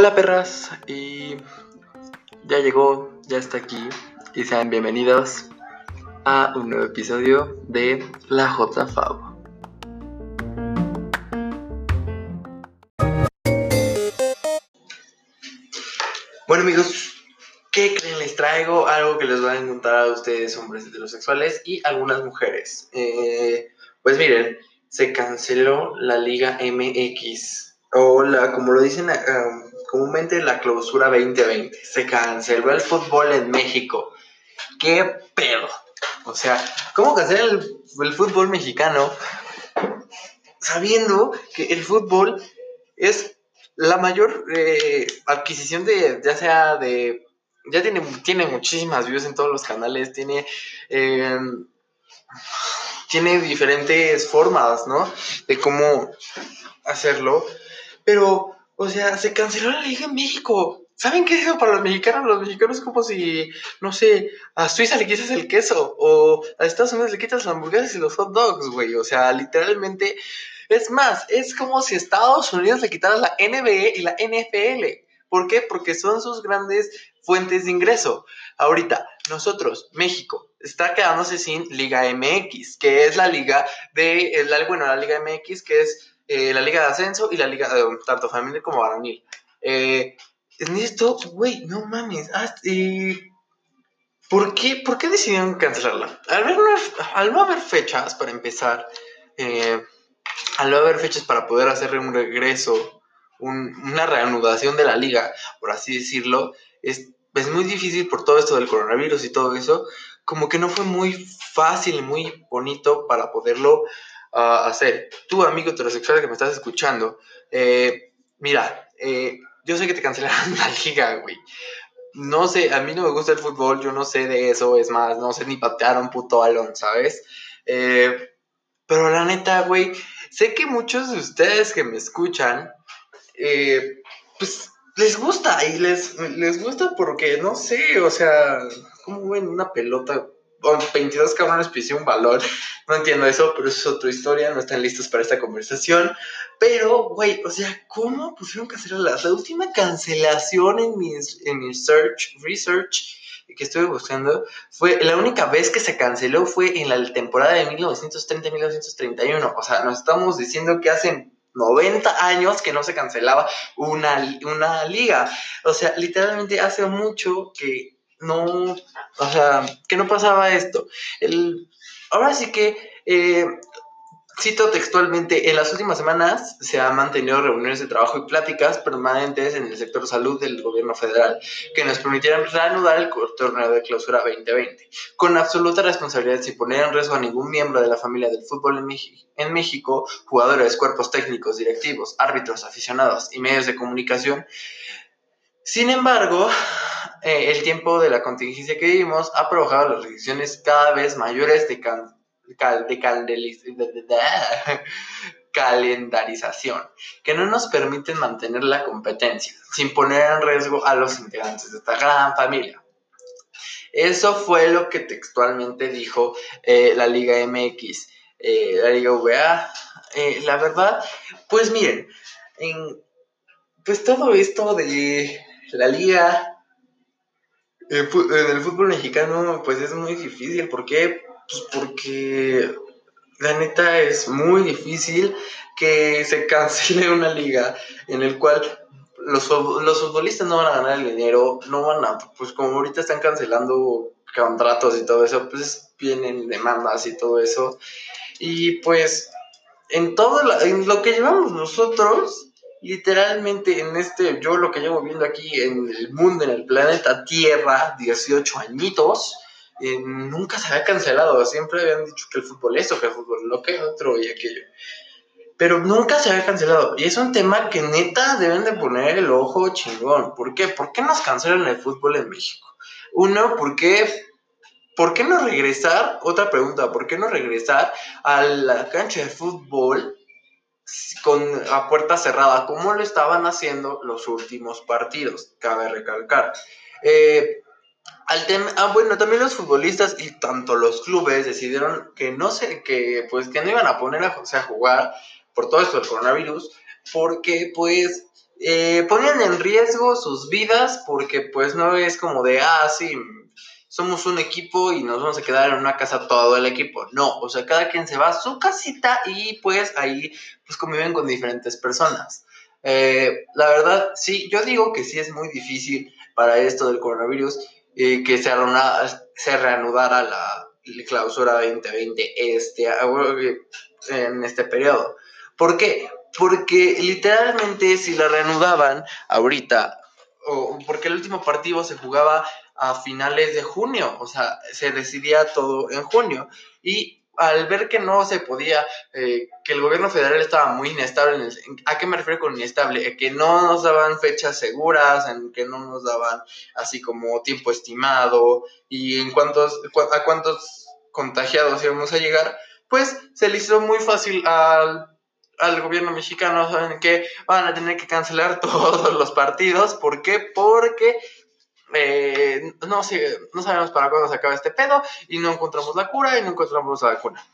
Hola perras y ya llegó, ya está aquí y sean bienvenidos a un nuevo episodio de La JFAB. Bueno amigos, ¿qué? Les traigo algo que les va a encontrar a ustedes, hombres heterosexuales y algunas mujeres. Eh, pues miren, se canceló la Liga MX, o la, como lo dicen um, comúnmente, la clausura 2020. Se canceló el fútbol en México. ¿Qué pedo? O sea, ¿cómo cancelar el, fútbol mexicano sabiendo que el fútbol es la mayor eh, adquisición de, ya sea de, ya tiene, tiene muchísimas views en todos los canales, tiene, eh, tiene diferentes formas, ¿no? De cómo hacerlo, pero, o sea, se canceló la liga en México. ¿Saben qué es eso para los mexicanos? Los mexicanos es como si, no sé, a Suiza le quitas el queso o a Estados Unidos le quitas las hamburguesas y los hot dogs, güey. O sea, literalmente es más, es como si Estados Unidos le quitara la NBA y la NFL. ¿Por qué? Porque son sus grandes fuentes de ingreso. Ahorita, nosotros, México, está quedándose sin Liga MX, que es la liga de, bueno, la Liga MX, que es eh, la liga de ascenso y la liga, de tanto familiar como varonil. Eh, en esto, güey, no mames, ¿por, qué, ¿por qué decidieron cancelarla? Al, ver, al no haber fechas, para empezar, eh, al no haber fechas para poder hacer un regreso, una reanudación de la liga, por así decirlo, es, es muy difícil por todo esto del coronavirus y todo eso, como que no fue muy fácil muy bonito para poderlo ah, hacer. Tú, amigo heterosexual que me estás escuchando, eh, mira, eh, yo sé que te cancelaron la liga, güey. No sé, a mí no me gusta el fútbol, yo no sé de eso, es más, no sé ni patear a un puto balón, ¿sabes? Eh, pero la neta, güey, sé que muchos de ustedes que me escuchan, eh, pues les gusta y les, les gusta porque, no sé, o sea, como ven una pelota, 22 cabrones pisé un balón, no entiendo eso, pero eso es otra historia, no están listos para esta conversación. Pero, güey, o sea, ¿cómo pusieron cancelarlas? La última cancelación en mi, en mi search, research, que estuve buscando, fue la única vez que se canceló fue en la temporada de 1930-1931. O sea, nos estamos diciendo que hace 90 años que no se cancelaba una, una liga. O sea, literalmente hace mucho que no, o sea, que no pasaba esto. El, ahora sí que eh, Cito textualmente, en las últimas semanas se han mantenido reuniones de trabajo y pláticas permanentes en el sector salud del gobierno federal que nos permitieran reanudar el torneo de clausura 2020, con absoluta responsabilidad sin poner en riesgo a ningún miembro de la familia del fútbol en, México, jugadores, cuerpos técnicos, directivos, árbitros, aficionados y medios de comunicación. Sin embargo, eh, el tiempo de la contingencia que vivimos ha provocado las restricciones cada vez mayores de, de, calendarización, que no nos permiten mantener la competencia sin poner en riesgo a los integrantes de esta gran familia. Eso fue lo que textualmente dijo eh, la Liga MX, eh, la Liga VA. La verdad, pues miren, en, pues todo esto de la Liga en el fútbol mexicano, pues es muy difícil. ¿Por qué? Pues porque la neta es muy difícil que se cancele una liga en el cual los, los futbolistas no van a ganar el dinero, no van a, pues como ahorita están cancelando contratos y todo eso, pues vienen demandas y todo eso. Y pues en todo lo que llevamos nosotros, literalmente en este, yo lo que llevo viendo aquí en el mundo, en el planeta Tierra, 18 añitos, eh, nunca se había cancelado. Siempre habían dicho que el fútbol esto, que el fútbol lo que otro y aquello. Pero nunca se había cancelado. Y es un tema que neta deben de poner el ojo chingón. ¿Por qué? ¿Por qué nos cancelan el fútbol en México? Uno, ¿por qué, ¿por qué no regresar? Otra pregunta, ¿por qué no regresar a la cancha de fútbol con a puerta cerrada, como lo estaban haciendo los últimos partidos? Cabe recalcar. Eh, al tema, ah, bueno, también los futbolistas y tanto los clubes decidieron que no sé, que pues que no iban a poner a a jugar por todo esto del coronavirus, porque pues eh, ponían en riesgo sus vidas porque pues no es como de, ah, sí, somos un equipo y nos vamos a quedar en una casa todo el equipo. No, o sea, cada quien se va a su casita y pues ahí pues conviven con diferentes personas. Eh, la verdad, sí, yo digo que sí es muy difícil para esto del coronavirus eh, que se, se reanudara la clausura 2020 este, en este periodo. ¿Por qué? Porque literalmente si la reanudaban ahorita, o porque el último partido se jugaba a finales de junio, o sea, se decidía todo en junio. Y al ver que no se podía, eh, que el gobierno federal estaba muy inestable, ¿a qué me refiero con inestable? Que no nos daban fechas seguras, en que no nos daban así como tiempo estimado y en cuántos, a cuántos contagiados íbamos a llegar, pues se le hizo muy fácil al al gobierno mexicano, saben que van a tener que cancelar todos los partidos. ¿Por qué? Porque eh, no, no sabemos para cuándo se acaba este pedo y no encontramos la cura y no encontramos la vacuna,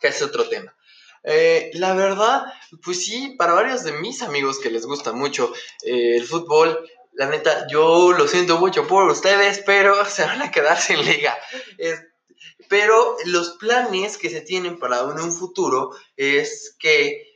que es otro tema. Eh, la verdad, pues sí, para varios de mis amigos que les gusta mucho eh, el fútbol, la neta, yo lo siento mucho por ustedes, pero se van a quedar sin liga. pero los planes que se tienen para un futuro es que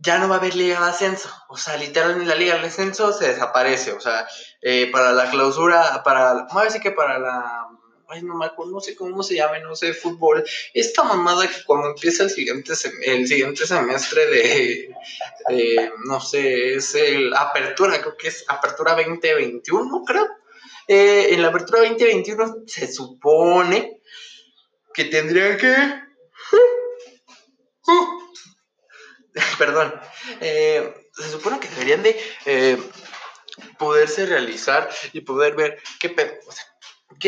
ya no va a haber liga de ascenso. O sea, literalmente la liga de ascenso se desaparece. O sea, eh, para la clausura, para, vamos a decir que para la, ay, no me acuerdo, sé cómo se llame, no sé, fútbol. Esta mamada que cuando empieza el siguiente, el siguiente semestre de, no sé, es el apertura, creo que es apertura 2021, creo. Eh, en la apertura 2021 se supone que tendría que... perdón, eh, se supone que deberían de eh, poderse realizar y poder ver qué,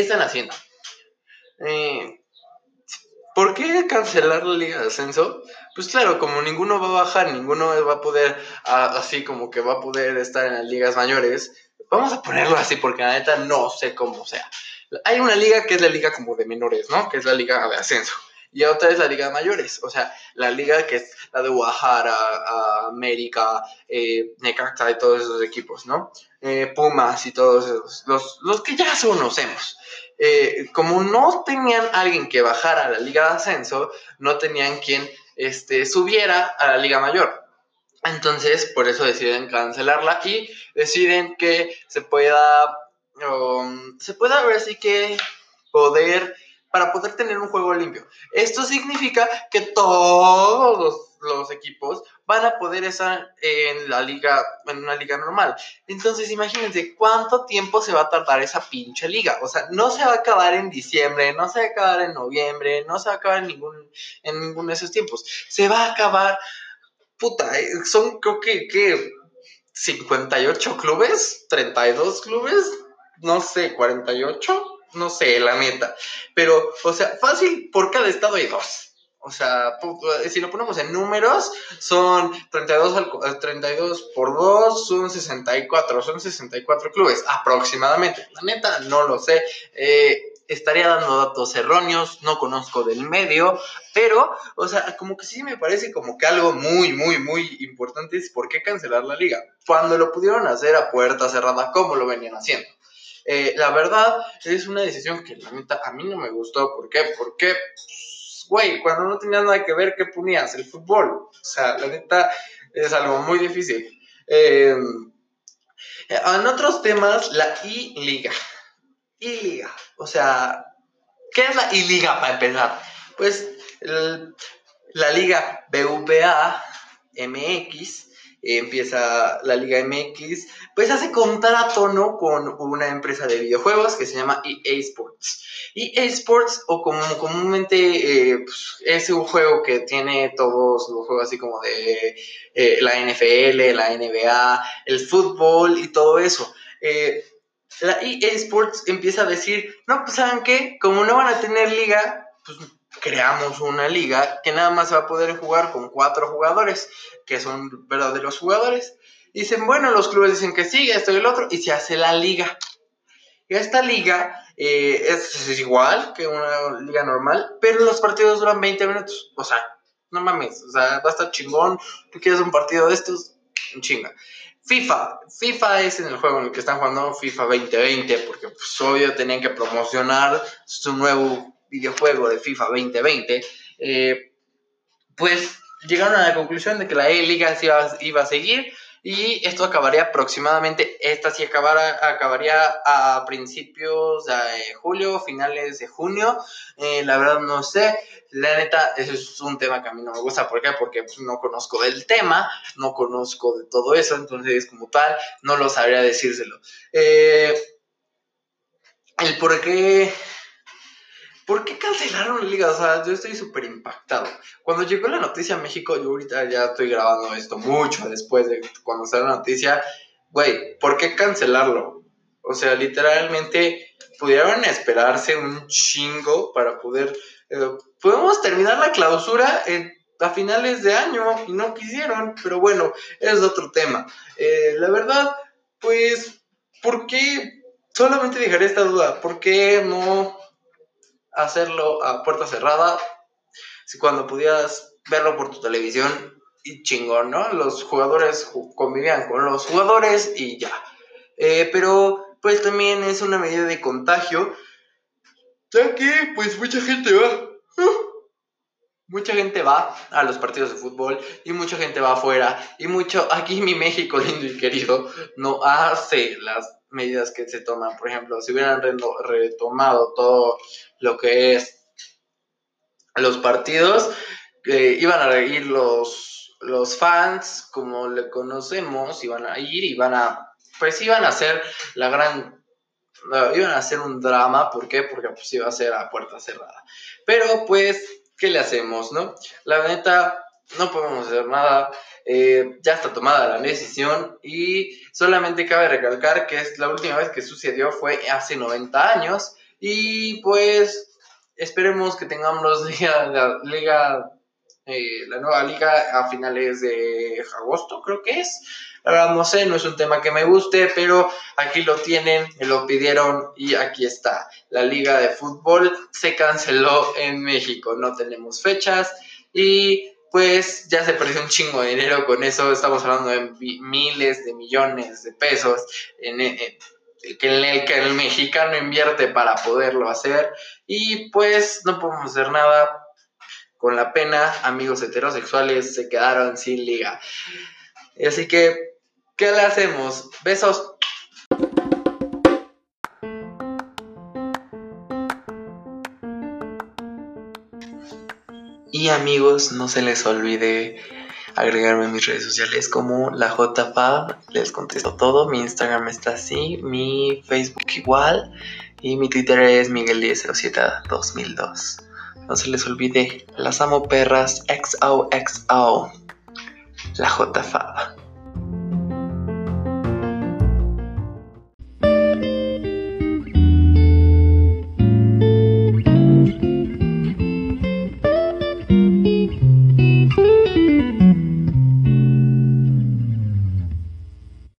están haciendo. Eh, ¿Por qué cancelar la Liga de Ascenso? Pues claro, como ninguno va a bajar, ninguno va a poder, así como que va a poder estar en las ligas mayores, vamos a ponerlo así porque la neta no sé cómo sea. Hay una liga que es la liga como de menores, ¿no? Que es la liga de ascenso y otra es la liga de mayores, o sea, la liga que es la de Guadalajara, América, eh, Necaxa y todos esos equipos, ¿no? Eh, Pumas y todos esos, los, los que ya conocemos. Eh, como no tenían alguien que bajara a la liga de ascenso, no tenían quien este, subiera a la liga mayor. Entonces, por eso deciden cancelarla y deciden que se pueda, um, se pueda ver si que poder para poder tener un juego limpio. Esto significa que todos los, equipos van a poder estar en la liga, en una liga normal. Entonces, imagínense cuánto tiempo se va a tardar esa pinche liga. O sea, no se va a acabar en diciembre, no se va a acabar en noviembre, no se va a acabar en ningún, en ninguno de esos tiempos. Se va a acabar, puta, eh, son creo que, que 58 clubes, 32 clubes, no sé, 48 no sé, la neta. Pero, o sea, fácil, por cada estado hay dos. O sea, si lo ponemos en números, son 32, 32 eh, por 2, son 64, son 64 clubes aproximadamente. La neta, no lo sé. Eh, estaría dando datos erróneos, no conozco del medio, pero, o sea, como que sí me parece como que algo muy, muy, muy importante es por qué cancelar la liga. Cuando lo pudieron hacer a puerta cerrada, como lo venían haciendo. Eh, la verdad, es una decisión que la neta a mí no me gustó. ¿Por qué? Porque, pues, güey, cuando no tenías nada que ver, ¿qué ponías? El fútbol. O sea, la neta es algo muy difícil. Eh, en otros temas, la I-Liga. I-Liga. O sea, ¿qué es la I-Liga para empezar? Pues la Liga BVA MX empieza la Liga MX, pues hace contrato, ¿no? Con una empresa de videojuegos que se llama EA Sports. EA Sports, o como comúnmente eh, pues, es un juego que tiene todos los juegos así como de eh, la NFL, la NBA, el fútbol y todo eso. Eh, la EA Sports empieza a decir, no, pues ¿saben qué? Como no van a tener liga, pues creamos una liga que nada más va a poder jugar con cuatro jugadores, que son verdaderos jugadores. Dicen, bueno, los clubes dicen que sí, esto y el otro, y se hace la liga. Y esta liga eh, es, igual que una liga normal, pero los partidos duran 20 minutos. O sea, no mames, o sea, va a estar chingón. Tú quieres un partido de estos, chinga. FIFA. FIFA es en el juego en el que están jugando FIFA 2020, porque pues obvio tenían que promocionar su nuevo videojuego de FIFA 2020. Eh, pues llegaron a la conclusión de que la E-Liga iba, iba a seguir y esto acabaría aproximadamente, esta sí acabaría a principios de julio, finales de junio. Eh, la verdad no sé. La neta, es un tema que a mí no me gusta. ¿Por qué? Porque pues, no conozco del tema, no conozco de todo eso. Entonces, como tal, no lo sabría decírselo. Eh, el por qué ¿Por qué cancelaron la liga? O sea, yo estoy súper impactado. Cuando llegó la noticia a México, yo ahorita ya estoy grabando esto mucho después de cuando salió la noticia. Güey, ¿por qué cancelarlo? O sea, literalmente pudieron esperarse un chingo para poder... Eh, podemos terminar la clausura a finales de año y no quisieron, pero bueno, es otro tema. Eh, la verdad, pues, ¿por qué? Solamente dejaré esta duda, ¿por qué no hacerlo a puerta cerrada, si cuando podías verlo por tu televisión y chingón, ¿no? Los jugadores convivían con los jugadores y ya. Eh, pero pues también es una medida de contagio, ya que pues mucha gente va. Mucha gente va a los partidos de fútbol y mucha gente va afuera y mucho aquí mi México lindo y querido no hace las medidas que se toman. Por ejemplo, si hubieran retomado todo lo que es los partidos, iban a ir los, los fans, como le conocemos, iban a ir y van a, pues iban a hacer la gran, iban a hacer un drama, ¿por qué? Porque pues iba a ser a puerta cerrada. Pero pues, ¿qué le hacemos, no? La neta, no podemos hacer nada. Eh, ya está tomada la decisión y solamente cabe recalcar que es la última vez que sucedió fue hace 90 años y pues esperemos que tengamos la, liga eh, la nueva liga a finales de agosto creo que es Ahora no sé, no es un tema que me guste, pero aquí lo tienen, me lo pidieron y aquí está. La liga de fútbol se canceló en México, no tenemos fechas y pues ya se perdió un chingo de dinero con eso. Estamos hablando de miles de millones de pesos en, el, que el mexicano invierte para poderlo hacer. Y pues no podemos hacer nada. Con la pena, amigos heterosexuales se quedaron sin liga. Así que, ¿qué le hacemos? Besos. Y amigos, no se les olvide agregarme en mis redes sociales como la JFab. Les contesto todo. Mi Instagram está así, mi Facebook igual. Y mi Twitter es Miguel10072002. No se les olvide, las amo perras XOXO. La JFab.